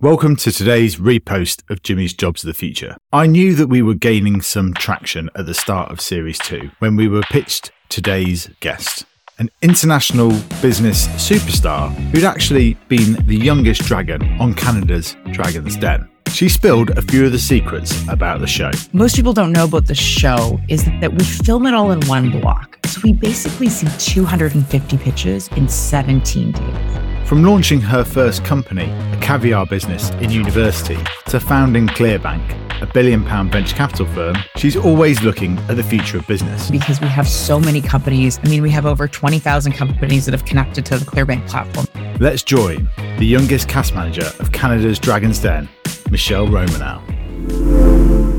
Welcome to today's repost of Jimmy's Jobs of the Future. I knew that we were gaining some traction at the start of Series 2 when we were pitched today's guest, an international business superstar who'd actually been the youngest dragon on Canada's Dragon's Den. She spilled a few of the secrets about the show. Most people don't know about the show is that we film it all in one block. So we basically see 250 pitches in 17 days. From launching her first company, a caviar business in university, to founding Clearbank, a billion pound venture capital firm, she's always looking at the future of business. Because we have so many companies. I mean, we have over 20,000 companies that have connected to the Clearbank platform. Let's join the youngest cast manager of Canada's Dragon's Den, Michelle Romanow.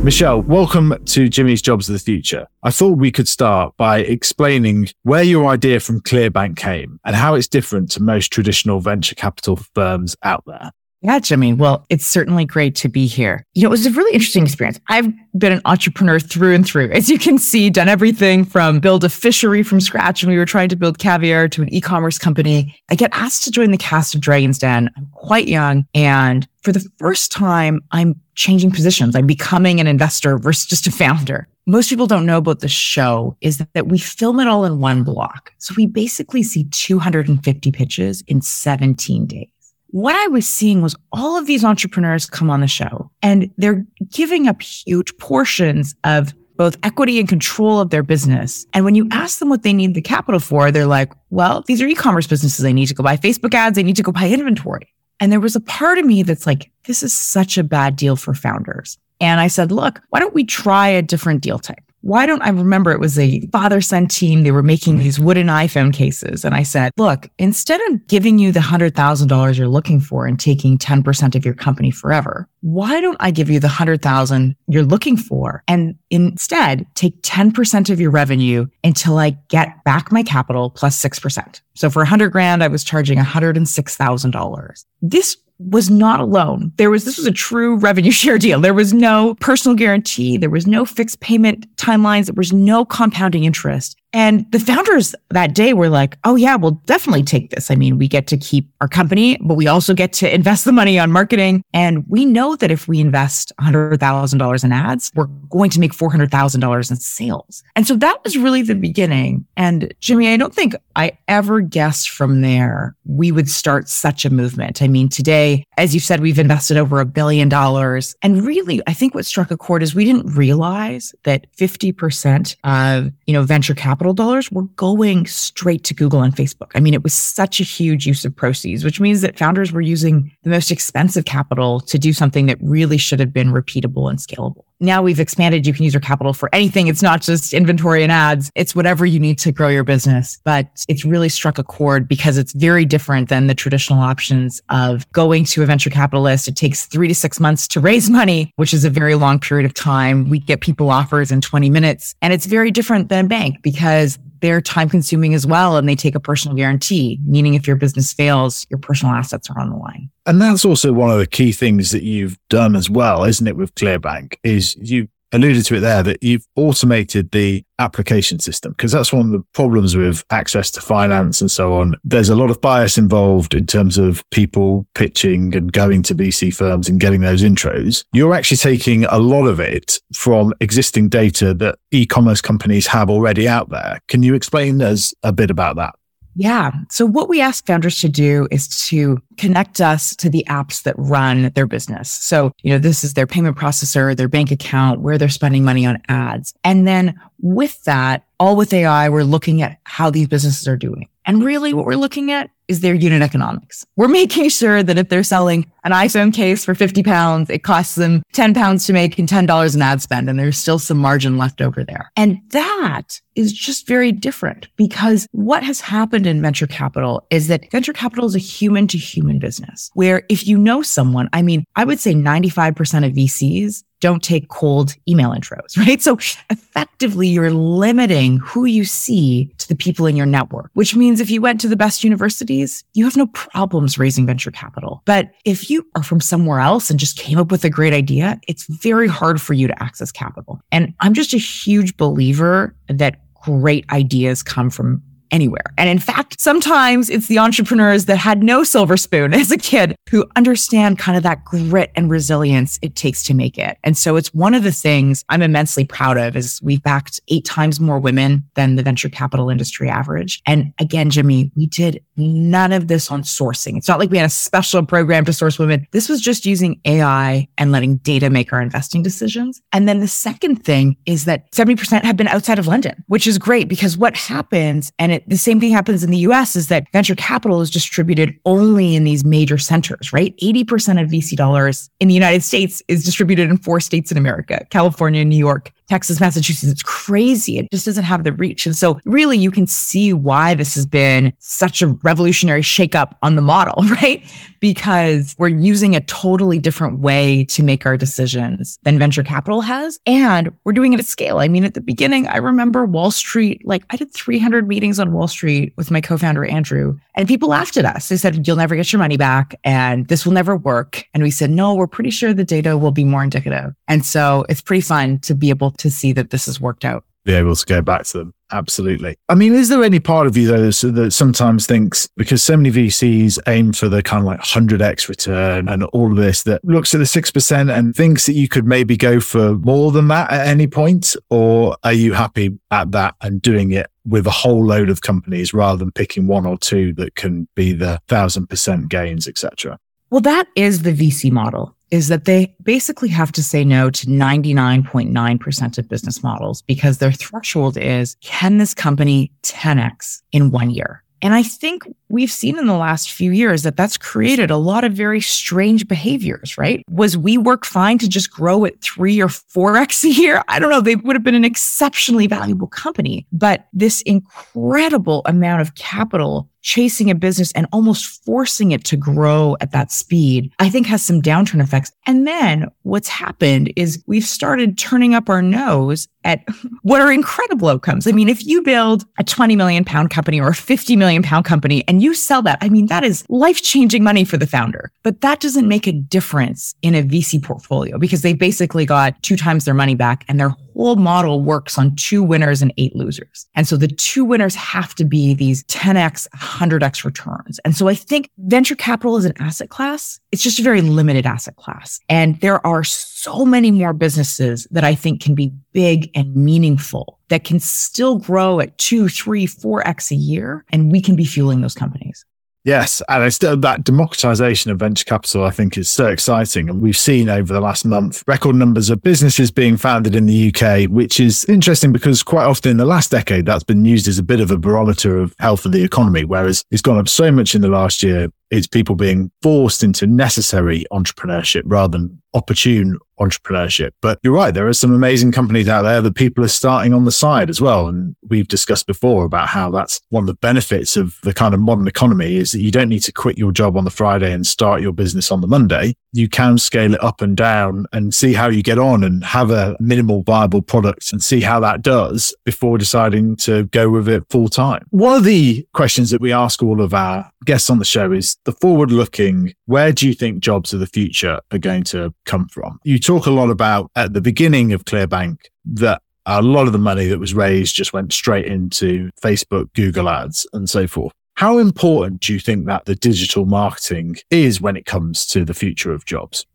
Michelle, welcome to Jimmy's Jobs of the Future. I thought we could start by explaining where your idea from Clearbank came and how it's different to most traditional venture capital firms out there. Yeah, Jimmy. Well, it's certainly great to be here. You know, it was a really interesting experience. I've been an entrepreneur through and through. As you can see, done everything from build a fishery from scratch when we were trying to build caviar to an e-commerce company. I get asked to join the cast of Dragon's Den. I'm quite young. And for the first time, I'm changing positions. I'm becoming an investor versus just a founder. Most people don't know about the show is that we film it all in one block. So we basically see 250 pitches in 17 days what I was seeing was all of these entrepreneurs come on the show and they're giving up huge portions of both equity and control of their business. And when you ask them what they need the capital for, they're like, well, these are e-commerce businesses. They need to go buy Facebook ads. They need to go buy inventory. And there was a part of me that's like, this is such a bad deal for founders. And I said, look, why don't we try a different deal type? Why don't I remember it was a father son team? They were making these wooden iPhone cases. And I said, look, instead of giving you the $100,000 you're looking for and taking 10% of your company forever, why don't I give you the 100,000 you're looking for and instead take 10% of your revenue until I get back my capital plus 6%. So for 100 grand, I was charging $106,000. This was not alone. There was, this was a true revenue share deal. There was no personal guarantee. There was no fixed payment timelines. There was no compounding interest. And the founders that day were like, oh, yeah, we'll definitely take this. I mean, we get to keep our company, but we also get to invest the money on marketing. And we know that if we invest $100,000 in ads, we're going to make $400,000 in sales. And so that was really the beginning. And Jimmy, I don't think I ever guessed from there we would start such a movement. I mean, today, as you said, we've invested over a billion dollars. And really, I think what struck a chord is we didn't realize that 50% of, you know, venture capital dollars were going straight to Google and Facebook. I mean, it was such a huge use of proceeds, which means that founders were using the most expensive capital to do something that really should have been repeatable and scalable. Now we've expanded. You can use your capital for anything. It's not just inventory and ads. It's whatever you need to grow your business. But it's really struck a chord because it's very different than the traditional options of going to a venture capitalist. It takes three to six months to raise money, which is a very long period of time. We get people offers in 20 minutes. And it's very different than a bank because they're time consuming as well and they take a personal guarantee, meaning if your business fails, your personal assets are on the line. And that's also one of the key things that you've done as well, isn't it, with Clearbank, is you alluded to it there that you've automated the application system because that's one of the problems with access to finance and so on. There's a lot of bias involved in terms of people pitching and going to VC firms and getting those intros. You're actually taking a lot of it from existing data that e-commerce companies have already out there. Can you explain us a bit about that? Yeah. So what we ask founders to do is to connect us to the apps that run their business. So, you know, this is their payment processor, their bank account, where they're spending money on ads. And then with that, all with AI, we're looking at how these businesses are doing. And really what we're looking at is their unit economics. We're making sure that if they're selling an iPhone case for 50 pounds, it costs them 10 pounds to make and $10 in ad spend. And there's still some margin left over there. And that is just very different because what has happened in venture capital is that venture capital is a human to human business where if you know someone, I mean, I would say 95% of VCs don't take cold email intros, right? So effectively you're limiting who you see to the people in your network, which means if you went to the best universities, you have no problems raising venture capital. But if you are from somewhere else and just came up with a great idea, it's very hard for you to access capital. And I'm just a huge believer that great ideas come from anywhere. And in fact, sometimes it's the entrepreneurs that had no silver spoon as a kid who understand kind of that grit and resilience it takes to make it. And so it's one of the things I'm immensely proud of is we've backed eight times more women than the venture capital industry average. And again, Jimmy, we did none of this on sourcing. It's not like we had a special program to source women. This was just using AI and letting data make our investing decisions. And then the second thing is that 70% have been outside of London, which is great because what happens, and it the same thing happens in the US is that venture capital is distributed only in these major centers, right? 80% of VC dollars in the United States is distributed in four states in America, California, New York, Texas, Massachusetts. It's crazy. It just doesn't have the reach. And so really you can see why this has been such a revolutionary shakeup on the model, right? Because we're using a totally different way to make our decisions than venture capital has. And we're doing it at scale. I mean, at the beginning, I remember Wall Street, like I did 300 meetings on Wall Street with my co-founder, Andrew, and people laughed at us. They said, you'll never get your money back and this will never work. And we said, no, we're pretty sure the data will be more indicative. And so it's pretty fun to be able to see that this has worked out. Be able to go back to them. Absolutely. I mean, is there any part of you though that sometimes thinks because so many VCs aim for the kind of like 100x return and all of this that looks at the 6% and thinks that you could maybe go for more than that at any point? Or are you happy at that and doing it with a whole load of companies rather than picking one or two that can be the thousand percent gains, etc.? Well, that is the VC model is that they basically have to say no to 99.9% of business models because their threshold is can this company 10x in one year? And I think we've seen in the last few years that that's created a lot of very strange behaviors, right? Was WeWork fine to just grow at three or 4x a year? I don't know. They would have been an exceptionally valuable company, but this incredible amount of capital chasing a business and almost forcing it to grow at that speed, I think has some downturn effects. And then what's happened is we've started turning up our nose at what are incredible outcomes. I mean, if you build a 20 million pound company or a 50 million pound company and you sell that, I mean, that is life changing money for the founder, but that doesn't make a difference in a VC portfolio because they basically got two times their money back and their whole model works on two winners and eight losers. And so the two winners have to be these 10x, 100x returns. And so I think venture capital is an asset class. It's just a very limited asset class. And there are so many more businesses that I think can be big and meaningful that can still grow at two, three, four X a year. And we can be fueling those companies. Yes, and it's that democratization of venture capital, I think, is so exciting. And we've seen over the last month record numbers of businesses being founded in the UK, which is interesting because quite often in the last decade, that's been used as a bit of a barometer of health of the economy, whereas it's gone up so much in the last year. It's people being forced into necessary entrepreneurship rather than opportune entrepreneurship. But you're right. There are some amazing companies out there that people are starting on the side as well. And we've discussed before about how that's one of the benefits of the kind of modern economy is that you don't need to quit your job on the Friday and start your business on the Monday. You can scale it up and down and see how you get on and have a minimal viable product and see how that does before deciding to go with it full time. One of the questions that we ask all of our guests on the show is the forward looking, where do you think jobs of the future are going to come from? You talk a lot about at the beginning of ClearBank that a lot of the money that was raised just went straight into Facebook, Google ads and so forth. How important do you think that the digital marketing is when it comes to the future of jobs?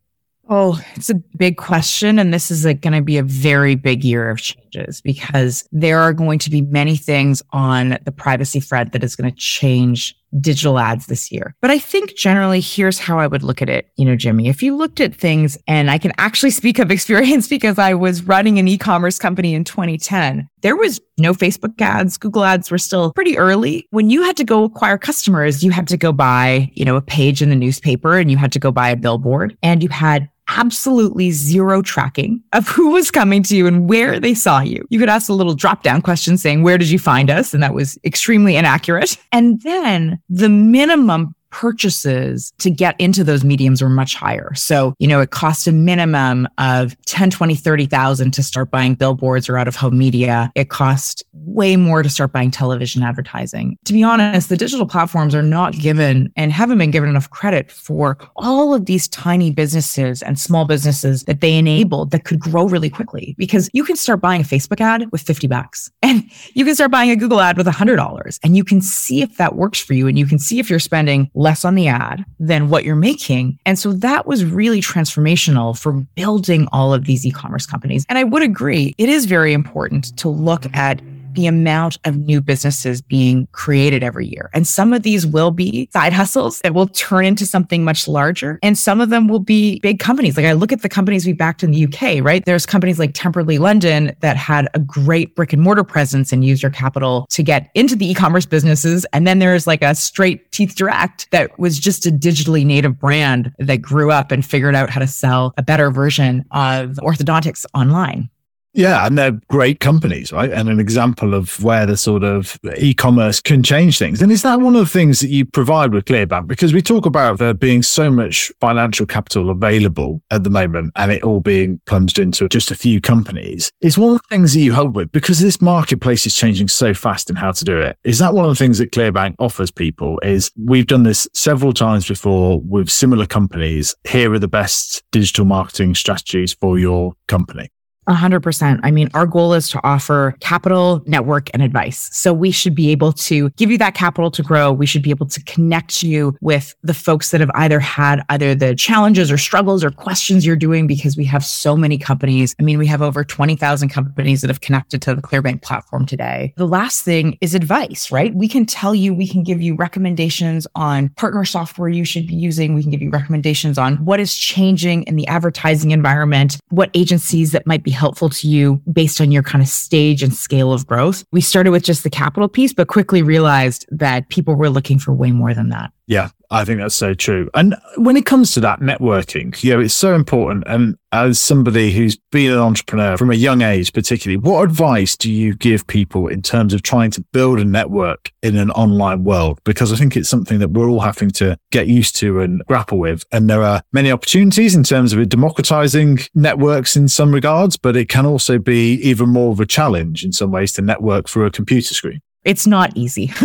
Oh, it's a big question. And this is going to be a very big year of changes because there are going to be many things on the privacy front that is going to change digital ads this year. But I think generally here's how I would look at it. You know, Jimmy, if you looked at things and I can actually speak of experience because I was running an e-commerce company in 2010, there was no Facebook ads. Google ads were still pretty early. When you had to go acquire customers, you had to go buy, you know, a page in the newspaper and you had to go buy a billboard and you had absolutely zero tracking of who was coming to you and where they saw you. You could ask a little drop down question saying, Where did you find us? And that was extremely inaccurate. And then the minimum purchases to get into those mediums were much higher. So, you know, it cost a minimum of 10, 20, 30,000 to start buying billboards or out of home media. It cost way more to start buying television advertising. To be honest, the digital platforms are not given and haven't been given enough credit for all of these tiny businesses and small businesses that they enabled that could grow really quickly because you can start buying a Facebook ad with 50 bucks and you can start buying a Google ad with $100 and you can see if that works for you and you can see if you're spending less on the ad than what you're making. And so that was really transformational for building all of these e-commerce companies. And I would agree, it is very important to look at the amount of new businesses being created every year. And some of these will be side hustles that will turn into something much larger. And some of them will be big companies. Like I look at the companies we backed in the UK, right? There's companies like Temperley London that had a great brick and mortar presence and used their capital to get into the e-commerce businesses. And then there's like a straight teeth direct that was just a digitally native brand that grew up and figured out how to sell a better version of orthodontics online. Yeah, and they're great companies, right? And an example of where the sort of e-commerce can change things. And is that one of the things that you provide with Clearbank? Because we talk about there being so much financial capital available at the moment and it all being plunged into just a few companies. Is one of the things that you help with because this marketplace is changing so fast in how to do it. Is that one of the things that Clearbank offers people is we've done this several times before with similar companies. Here are the best digital marketing strategies for your company. 100%. I mean, our goal is to offer capital, network, and advice. So we should be able to give you that capital to grow. We should be able to connect you with the folks that have either had either the challenges or struggles or questions you're doing because we have so many companies. I mean, we have over 20,000 companies that have connected to the Clearbank platform today. The last thing is advice, right? We can tell you, we can give you recommendations on partner software you should be using. We can give you recommendations on what is changing in the advertising environment, what agencies that might be helpful to you based on your kind of stage and scale of growth. We started with just the capital piece, but quickly realized that people were looking for way more than that. Yeah, I think that's so true. And when it comes to that networking, you know, it's so important. And as somebody who's been an entrepreneur from a young age, particularly, what advice do you give people in terms of trying to build a network in an online world? Because I think it's something that we're all having to get used to and grapple with. And there are many opportunities in terms of democratizing networks in some regards, but it can also be even more of a challenge in some ways to network through a computer screen. It's not easy.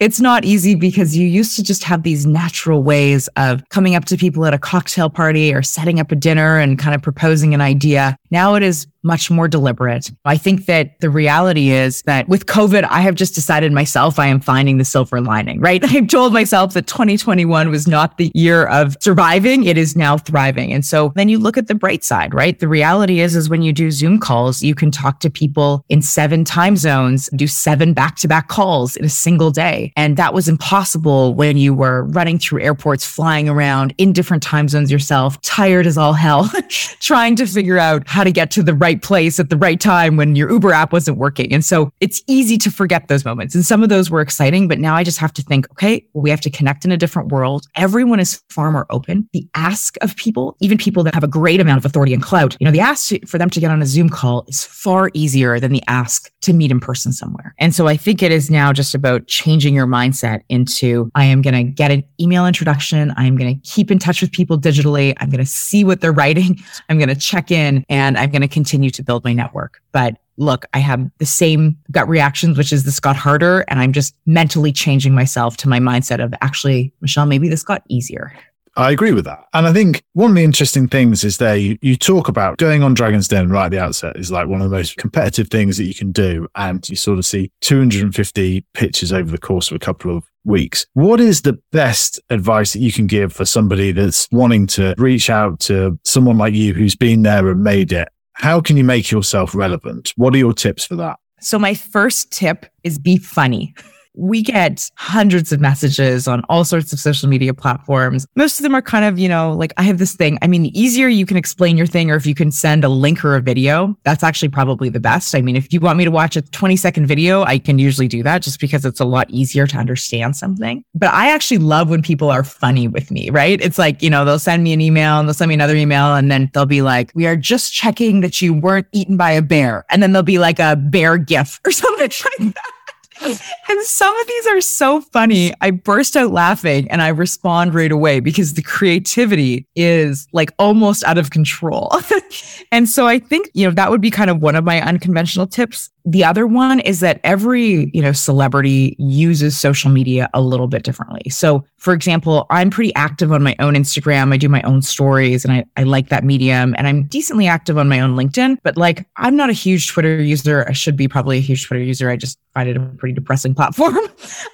it's not easy because you used to just have these natural ways of coming up to people at a cocktail party or setting up a dinner and kind of proposing an idea. Now it is much more deliberate. I think that the reality is that with COVID, I have just decided myself I am finding the silver lining, right? I've told myself that 2021 was not the year of surviving. It is now thriving. And so then you look at the bright side, right? The reality is, is when you do Zoom calls, you can talk to people in seven time zones, do seven back to back calls in a single day. And that was impossible when you were running through airports, flying around in different time zones yourself, tired as all hell, trying to figure out how to get to the right right place at the right time when your Uber app wasn't working. And so it's easy to forget those moments. And some of those were exciting, but now I just have to think, okay, well, we have to connect in a different world. Everyone is far more open. The ask of people, even people that have a great amount of authority and clout, you know, the ask for them to get on a Zoom call is far easier than the ask to meet in person somewhere. And so I think it is now just about changing your mindset into I am going to get an email introduction. I am going to keep in touch with people digitally. I'm going to see what they're writing. I'm going to check in and I'm going to continue continue to build my network. But look, I have the same gut reactions, which is this got harder. And I'm just mentally changing myself to my mindset of actually, Michelle, maybe this got easier. I agree with that. And I think one of the interesting things is there you, you talk about going on Dragon's Den right at the outset is like one of the most competitive things that you can do. And you sort of see 250 pitches over the course of a couple of weeks. What is the best advice that you can give for somebody that's wanting to reach out to someone like you who's been there and made it? How can you make yourself relevant? What are your tips for that? So, my first tip is be funny. We get hundreds of messages on all sorts of social media platforms. Most of them are kind of, you know, like I have this thing. I mean, the easier you can explain your thing or if you can send a link or a video, that's actually probably the best. I mean, if you want me to watch a 20 second video, I can usually do that just because it's a lot easier to understand something. But I actually love when people are funny with me, right? It's like, you know, they'll send me an email and they'll send me another email and then they'll be like, we are just checking that you weren't eaten by a bear. And then there'll be like a bear gif or something like that and some of these are so funny. I burst out laughing and I respond right away because the creativity is like almost out of control. and so I think, you know, that would be kind of one of my unconventional tips the other one is that every, you know, celebrity uses social media a little bit differently. So, for example, I'm pretty active on my own Instagram. I do my own stories and I, I like that medium and I'm decently active on my own LinkedIn, but like I'm not a huge Twitter user. I should be probably a huge Twitter user. I just find it a pretty depressing platform.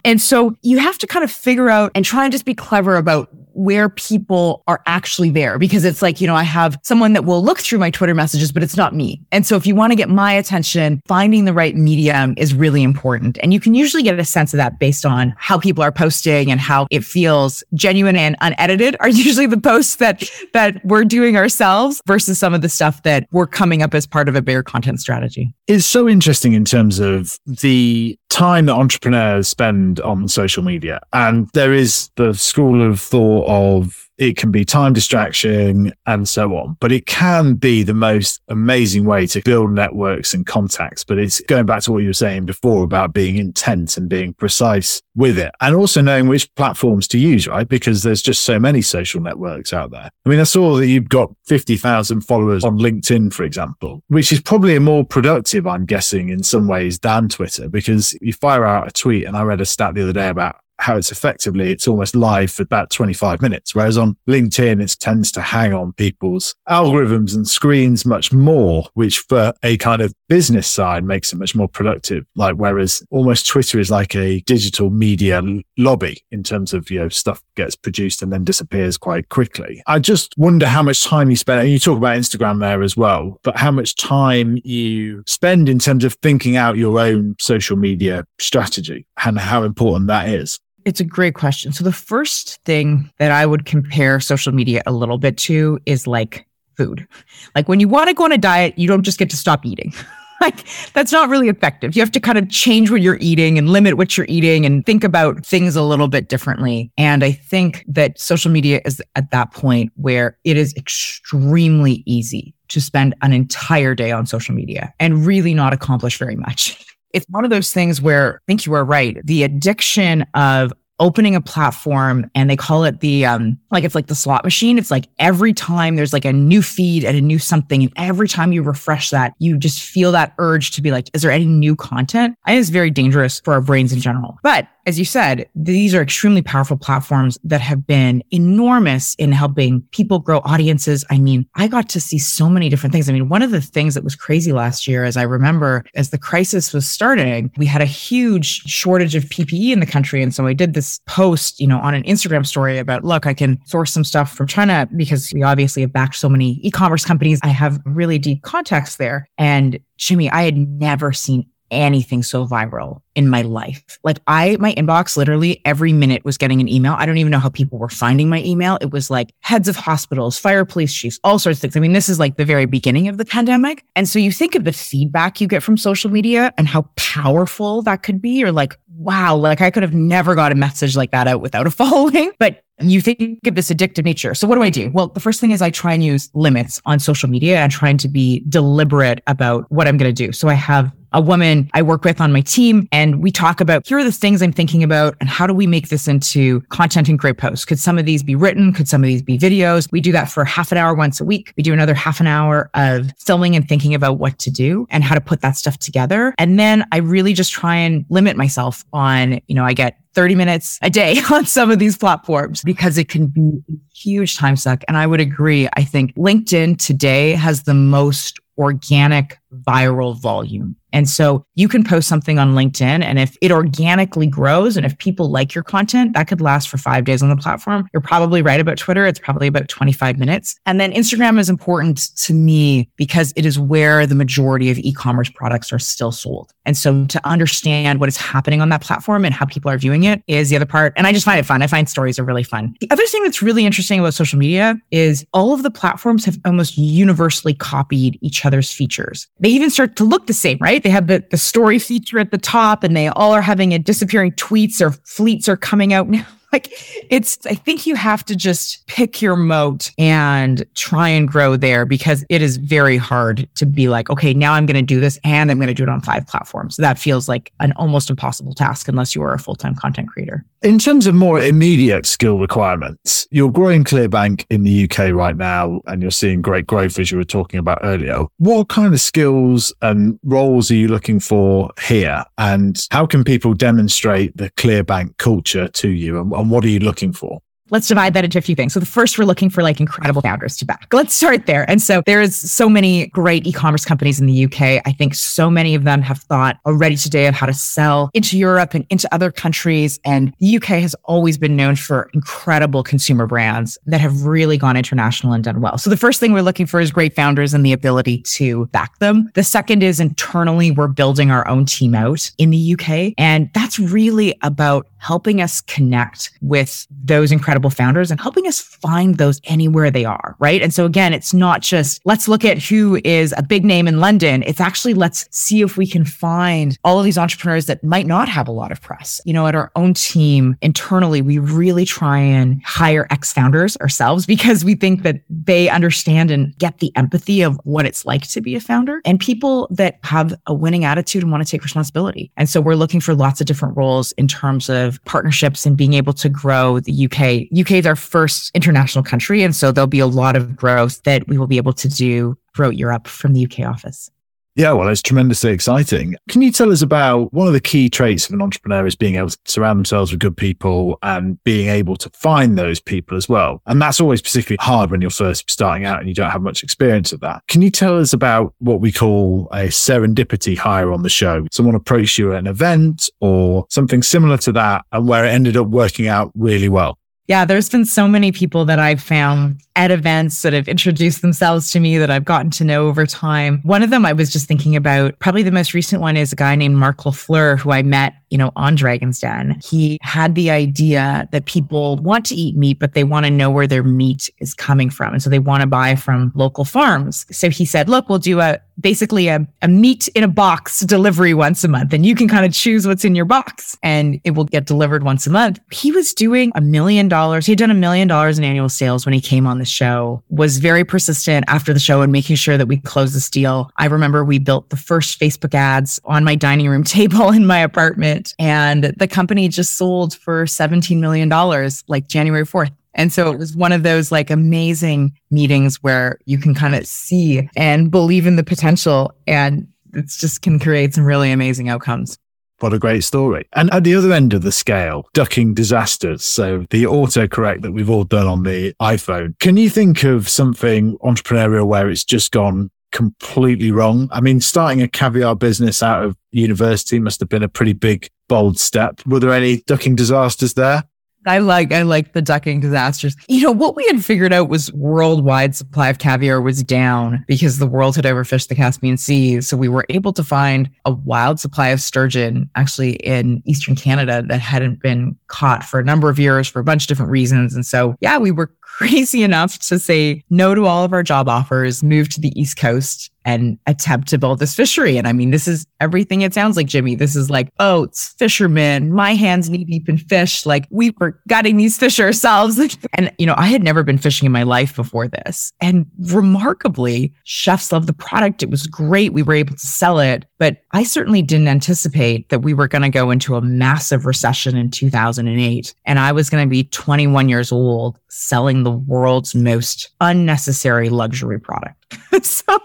and so you have to kind of figure out and try and just be clever about where people are actually there because it's like, you know, I have someone that will look through my Twitter messages, but it's not me. And so if you want to get my attention, finding the right medium is really important. And you can usually get a sense of that based on how people are posting and how it feels genuine and unedited are usually the posts that, that we're doing ourselves versus some of the stuff that we're coming up as part of a bigger content strategy. It's so interesting in terms of the time that entrepreneurs spend on social media. And there is the school of thought of it can be time distraction and so on, but it can be the most amazing way to build networks and contacts. But it's going back to what you were saying before about being intent and being precise with it and also knowing which platforms to use, right? Because there's just so many social networks out there. I mean, I saw that you've got 50,000 followers on LinkedIn, for example, which is probably more productive, I'm guessing, in some ways than Twitter because you fire out a tweet. And I read a stat the other day about how it's effectively, it's almost live for about 25 minutes. Whereas on LinkedIn, it tends to hang on people's algorithms and screens much more, which for a kind of business side makes it much more productive. Like, whereas almost Twitter is like a digital media lobby in terms of, you know, stuff gets produced and then disappears quite quickly. I just wonder how much time you spend, and you talk about Instagram there as well, but how much time you spend in terms of thinking out your own social media strategy and how important that is. It's a great question. So the first thing that I would compare social media a little bit to is like food. Like when you want to go on a diet, you don't just get to stop eating. like that's not really effective. You have to kind of change what you're eating and limit what you're eating and think about things a little bit differently. And I think that social media is at that point where it is extremely easy to spend an entire day on social media and really not accomplish very much. It's one of those things where I think you are right. The addiction of opening a platform and they call it the um like it's like the slot machine it's like every time there's like a new feed and a new something and every time you refresh that you just feel that urge to be like is there any new content i think it's very dangerous for our brains in general but as you said, these are extremely powerful platforms that have been enormous in helping people grow audiences. I mean, I got to see so many different things. I mean, one of the things that was crazy last year, as I remember, as the crisis was starting, we had a huge shortage of PPE in the country. And so I did this post, you know, on an Instagram story about, look, I can source some stuff from China because we obviously have backed so many e-commerce companies. I have really deep contacts there. And Jimmy, I had never seen anything so viral in my life. Like I, my inbox literally every minute was getting an email. I don't even know how people were finding my email. It was like heads of hospitals, fire police chiefs, all sorts of things. I mean, this is like the very beginning of the pandemic. And so you think of the feedback you get from social media and how powerful that could be. You're like, wow, like I could have never got a message like that out without a following. But you think of this addictive nature. So what do I do? Well, the first thing is I try and use limits on social media and trying to be deliberate about what I'm going to do. So I have a woman I work with on my team and we talk about here are the things I'm thinking about and how do we make this into content and great posts? Could some of these be written? Could some of these be videos? We do that for half an hour once a week. We do another half an hour of filming and thinking about what to do and how to put that stuff together. And then I really just try and limit myself on, you know, I get 30 minutes a day on some of these platforms because it can be a huge time suck. And I would agree. I think LinkedIn today has the most organic viral volume. And so you can post something on LinkedIn, and if it organically grows and if people like your content, that could last for five days on the platform. You're probably right about Twitter. It's probably about 25 minutes. And then Instagram is important to me because it is where the majority of e commerce products are still sold. And so to understand what is happening on that platform and how people are viewing it is the other part. And I just find it fun. I find stories are really fun. The other thing that's really interesting about social media is all of the platforms have almost universally copied each other's features. They even start to look the same, right? They have the, the story feature at the top and they all are having a disappearing tweets or fleets are coming out now. Like it's, I think you have to just pick your moat and try and grow there because it is very hard to be like, okay, now I'm going to do this and I'm going to do it on five platforms. That feels like an almost impossible task unless you are a full time content creator. In terms of more immediate skill requirements, you're growing ClearBank in the UK right now and you're seeing great growth as you were talking about earlier. What kind of skills and roles are you looking for here? And how can people demonstrate the ClearBank culture to you? And, and what are you looking for? Let's divide that into a few things. So the first, we're looking for like incredible founders to back. Let's start there. And so there is so many great e-commerce companies in the UK. I think so many of them have thought already today of how to sell into Europe and into other countries. And the UK has always been known for incredible consumer brands that have really gone international and done well. So the first thing we're looking for is great founders and the ability to back them. The second is internally, we're building our own team out in the UK. And that's really about helping us connect with those incredible founders and helping us find those anywhere they are, right? And so again, it's not just let's look at who is a big name in London. It's actually let's see if we can find all of these entrepreneurs that might not have a lot of press. You know, at our own team internally, we really try and hire ex founders ourselves because we think that they understand and get the empathy of what it's like to be a founder and people that have a winning attitude and want to take responsibility. And so we're looking for lots of different roles in terms of partnerships and being able to grow the UK. UK is our first international country. And so there'll be a lot of growth that we will be able to do throughout Europe from the UK office. Yeah, well, it's tremendously exciting. Can you tell us about one of the key traits of an entrepreneur is being able to surround themselves with good people and being able to find those people as well? And that's always particularly hard when you're first starting out and you don't have much experience of that. Can you tell us about what we call a serendipity hire on the show? Someone approached you at an event or something similar to that and where it ended up working out really well? Yeah, there's been so many people that I've found at events that have introduced themselves to me that I've gotten to know over time. One of them I was just thinking about, probably the most recent one is a guy named Mark LaFleur, who I met, you know, on Dragon's Den. He had the idea that people want to eat meat, but they want to know where their meat is coming from. And so they want to buy from local farms. So he said, look, we'll do a basically a, a meat in a box delivery once a month and you can kind of choose what's in your box and it will get delivered once a month. He was doing a million. He had done a million dollars in annual sales when he came on the show, was very persistent after the show and making sure that we closed this deal. I remember we built the first Facebook ads on my dining room table in my apartment and the company just sold for $17 million like January 4th. And so it was one of those like amazing meetings where you can kind of see and believe in the potential and it just can create some really amazing outcomes. What a great story. And at the other end of the scale, ducking disasters. So the autocorrect that we've all done on the iPhone. Can you think of something entrepreneurial where it's just gone completely wrong? I mean, starting a caviar business out of university must have been a pretty big, bold step. Were there any ducking disasters there? I like I like the ducking disasters. You know, what we had figured out was worldwide supply of caviar was down because the world had overfished the Caspian Sea. So we were able to find a wild supply of sturgeon actually in eastern Canada that hadn't been caught for a number of years for a bunch of different reasons. And so yeah, we were crazy enough to say no to all of our job offers, move to the East Coast and attempt to build this fishery. And I mean, this is everything it sounds like, Jimmy. This is like boats, fishermen, my hands knee deep in fish. Like we were gutting these fish ourselves. and, you know, I had never been fishing in my life before this. And remarkably, chefs loved the product. It was great. We were able to sell it. But I certainly didn't anticipate that we were going to go into a massive recession in 2008. And I was going to be 21 years old selling the world's most unnecessary luxury product. so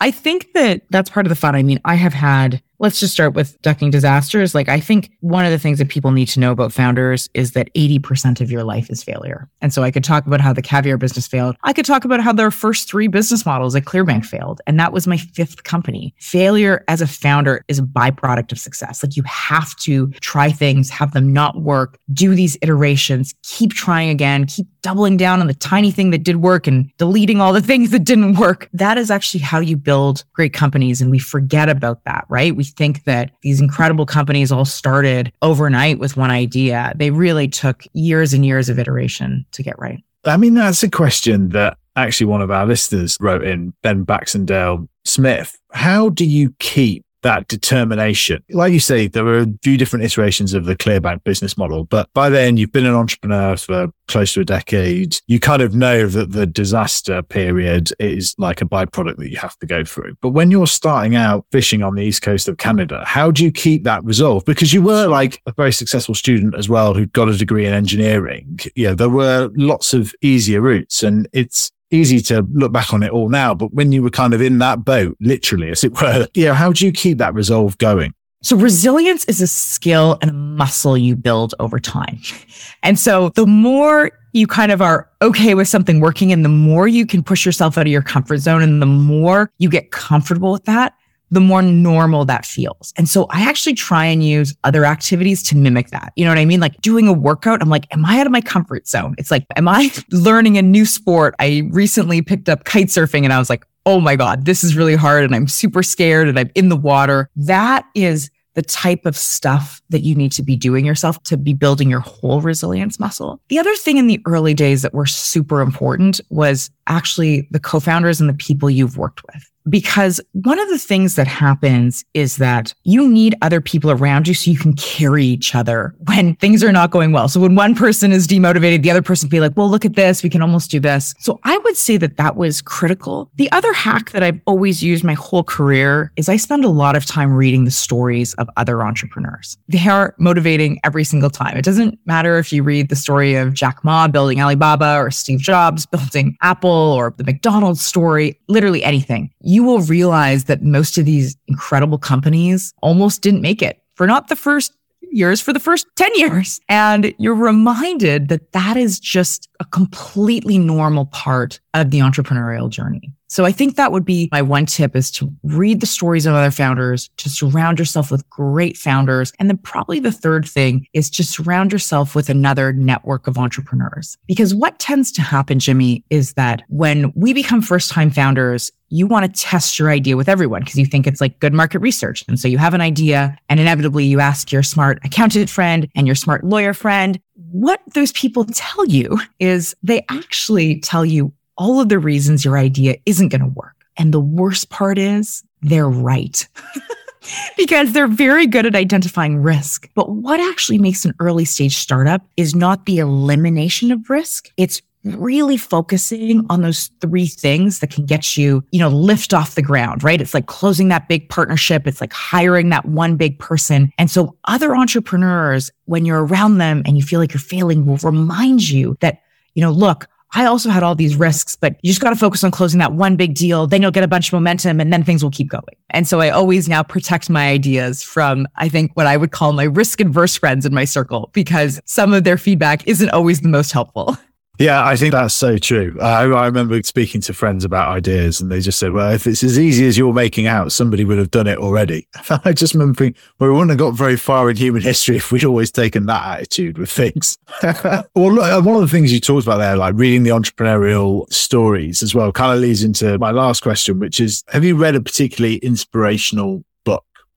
I think that that's part of the fun. I mean, I have had, let's just start with ducking disasters. Like, I think one of the things that people need to know about founders is that 80% of your life is failure. And so I could talk about how the caviar business failed. I could talk about how their first three business models at Clearbank failed. And that was my fifth company. Failure as a founder is a byproduct of success. Like, you have to try things, have them not work, do these iterations, keep trying again, keep doubling down on the tiny thing that did work and deleting all the things that didn't work. That is actually how you build great companies. And we forget about that, right? We think that these incredible companies all started overnight with one idea. They really took years and years of iteration to get right. I mean, that's a question that actually one of our listeners wrote in, Ben Baxendale Smith. How do you keep that determination. Like you say, there were a few different iterations of the Clearbank business model, but by then you've been an entrepreneur for close to a decade. You kind of know that the disaster period is like a byproduct that you have to go through. But when you're starting out fishing on the east coast of Canada, how do you keep that resolve? Because you were like a very successful student as well who got a degree in engineering. Yeah, there were lots of easier routes and it's easy to look back on it all now, but when you were kind of in that boat, literally, as it were, you know, how do you keep that resolve going? So resilience is a skill and a muscle you build over time. And so the more you kind of are okay with something working and the more you can push yourself out of your comfort zone and the more you get comfortable with that, the more normal that feels. And so I actually try and use other activities to mimic that. You know what I mean? Like doing a workout, I'm like, am I out of my comfort zone? It's like, am I learning a new sport? I recently picked up kite surfing and I was like, oh my God, this is really hard and I'm super scared and I'm in the water. That is the type of stuff that you need to be doing yourself to be building your whole resilience muscle. The other thing in the early days that were super important was actually the co-founders and the people you've worked with because one of the things that happens is that you need other people around you so you can carry each other when things are not going well. So when one person is demotivated, the other person be like, well, look at this. We can almost do this. So I would say that that was critical. The other hack that I've always used my whole career is I spend a lot of time reading the stories of other entrepreneurs. They are motivating every single time. It doesn't matter if you read the story of Jack Ma building Alibaba or Steve Jobs building Apple or the McDonald's story, literally anything you will realize that most of these incredible companies almost didn't make it for not the first years, for the first 10 years. And you're reminded that that is just a completely normal part of the entrepreneurial journey. So I think that would be my one tip is to read the stories of other founders, to surround yourself with great founders. And then probably the third thing is to surround yourself with another network of entrepreneurs. Because what tends to happen, Jimmy, is that when we become first time founders, you want to test your idea with everyone because you think it's like good market research. And so you have an idea and inevitably you ask your smart accountant friend and your smart lawyer friend. What those people tell you is they actually tell you all of the reasons your idea isn't going to work. And the worst part is they're right. because they're very good at identifying risk. But what actually makes an early stage startup is not the elimination of risk. It's really focusing on those three things that can get you, you know, lift off the ground, right? It's like closing that big partnership. It's like hiring that one big person. And so other entrepreneurs, when you're around them and you feel like you're failing, will remind you that, you know, look, I also had all these risks, but you just got to focus on closing that one big deal. Then you'll get a bunch of momentum and then things will keep going. And so I always now protect my ideas from, I think, what I would call my risk adverse friends in my circle because some of their feedback isn't always the most helpful. Yeah, I think that's so true. I, remember speaking to friends about ideas, and they just said, "Well, if it's as easy as you're making out, somebody would have done it already." I just remember thinking, "Well, we wouldn't have got very far in human history if we'd always taken that attitude with things." well, look, uh, one of the things you talked about there, like reading the entrepreneurial stories as well, kind of leads into my last question, which is: Have you read a particularly inspirational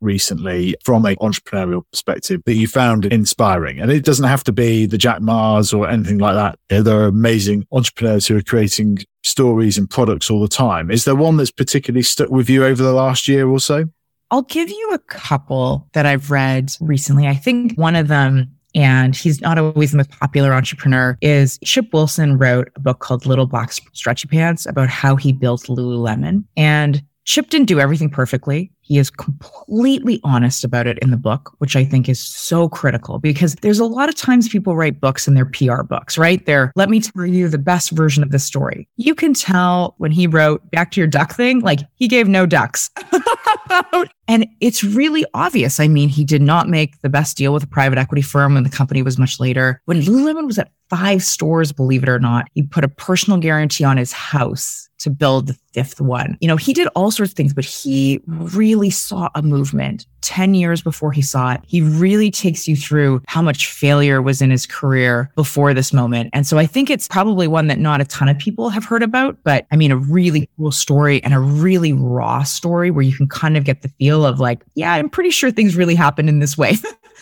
recently from an entrepreneurial perspective that you found inspiring? And it doesn't have to be the Jack Mas or anything like that. There are amazing entrepreneurs who are creating stories and products all the time. Is there one that's particularly stuck with you over the last year or so? I'll give you a couple that I've read recently. I think one of them and he's not always the most popular entrepreneur, is Chip Wilson wrote a book called Little Black Stretchy Pants about how he built Lululemon. And Chip didn't do everything perfectly. He is completely honest about it in the book, which I think is so critical because there's a lot of times people write books and they're PR books, right? They're, let me tell you the best version of the story. You can tell when he wrote Back to Your Duck thing, like he gave no ducks. and it's really obvious. I mean, he did not make the best deal with a private equity firm when the company was much later. When Lululemon was at five stores, believe it or not, he put a personal guarantee on his house to build the fifth one. You know, he did all sorts of things, but he really saw a movement 10 years before he saw it. He really takes you through how much failure was in his career before this moment. And so I think it's probably one that not a ton of people have heard about, but I mean, a really cool story and a really raw story where you can kind of get the feel of like, yeah, I'm pretty sure things really happened in this way.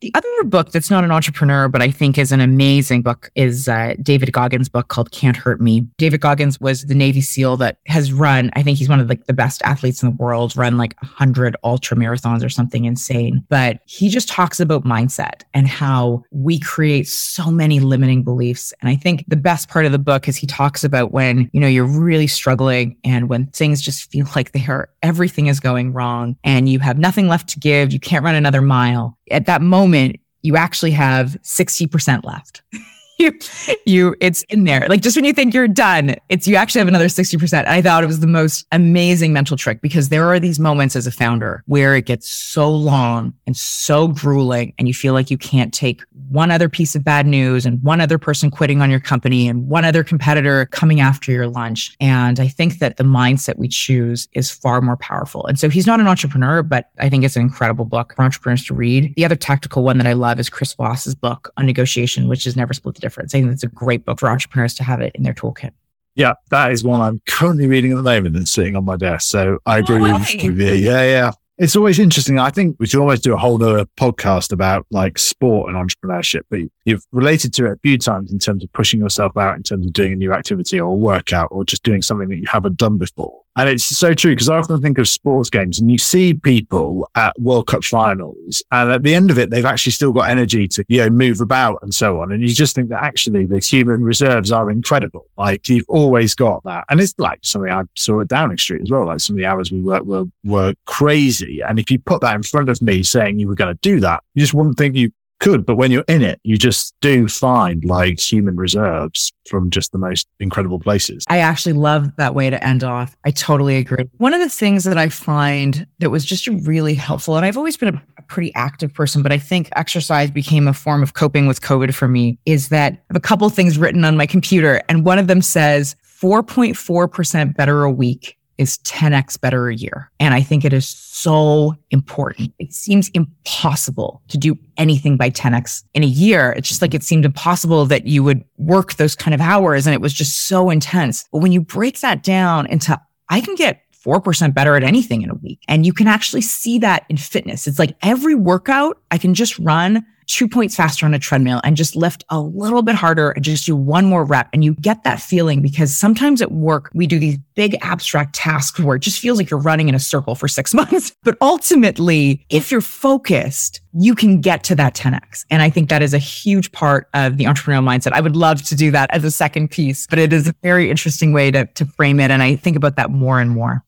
The other book that's not an entrepreneur, but I think is an amazing book is uh, David Goggins' book called Can't Hurt Me. David Goggins was the Navy SEAL that has run, I think he's one of like the best athletes in the world, run like 100 ultra marathons or something insane. But he just talks about mindset and how we create so many limiting beliefs. And I think the best part of the book is he talks about when, you know, you're really struggling and when things just feel like they are, everything is going wrong and you have nothing left to give. You can't run another mile at that moment, you actually have 60% left. you, you, it's in there. Like just when you think you're done, it's, you actually have another 60%. I thought it was the most amazing mental trick because there are these moments as a founder where it gets so long and so grueling and you feel like you can't take one other piece of bad news and one other person quitting on your company and one other competitor coming after your lunch. And I think that the mindset we choose is far more powerful. And so he's not an entrepreneur, but I think it's an incredible book for entrepreneurs to read. The other tactical one that I love is Chris Voss's book on negotiation, which is Never Split the Difference. I think it's a great book for entrepreneurs to have it in their toolkit. Yeah, that is one I'm currently reading at the moment and sitting on my desk. So I agree oh, with you. Yeah, yeah. It's always interesting. I think we should always do a whole other podcast about like sport and entrepreneurship, but you've related to it a few times in terms of pushing yourself out in terms of doing a new activity or workout or just doing something that you haven't done before. And it's so true because I often think of sports games and you see people at World Cup finals and at the end of it, they've actually still got energy to, you know, move about and so on. And you just think that actually the human reserves are incredible. Like you've always got that. And it's like something I saw at Downing Street as well. Like some of the hours we worked were, were crazy. And if you put that in front of me saying you were going to do that, you just wouldn't think you could, but when you're in it, you just do find like human reserves from just the most incredible places. I actually love that way to end off. I totally agree. One of the things that I find that was just really helpful, and I've always been a, a pretty active person, but I think exercise became a form of coping with COVID for me, is that I have a couple things written on my computer, and one of them says 4.4% better a week is 10x better a year. And I think it is so important. It seems impossible to do anything by 10x in a year. It's just like it seemed impossible that you would work those kind of hours and it was just so intense. But when you break that down into, I can get 4% better at anything in a week. And you can actually see that in fitness. It's like every workout I can just run two points faster on a treadmill and just lift a little bit harder and just do one more rep. And you get that feeling because sometimes at work, we do these big abstract tasks where it just feels like you're running in a circle for six months. But ultimately, if you're focused, you can get to that 10x. And I think that is a huge part of the entrepreneurial mindset. I would love to do that as a second piece, but it is a very interesting way to, to frame it. And I think about that more and more.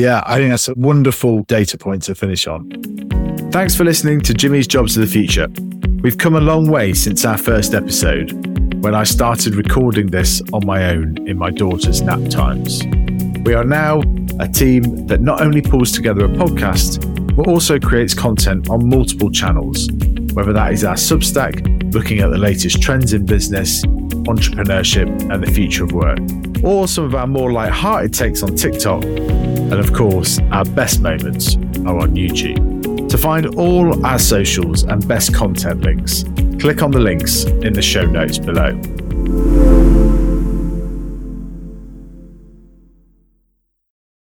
Yeah, I think that's a wonderful data point to finish on. Thanks for listening to Jimmy's Jobs of the Future. We've come a long way since our first episode, when I started recording this on my own in my daughter's nap times. We are now a team that not only pulls together a podcast, but also creates content on multiple channels, whether that is our Substack, looking at the latest trends in business, entrepreneurship, and the future of work, or some of our more light-hearted takes on TikTok, and of course, our best moments are on YouTube. To find all our socials and best content links, click on the links in the show notes below.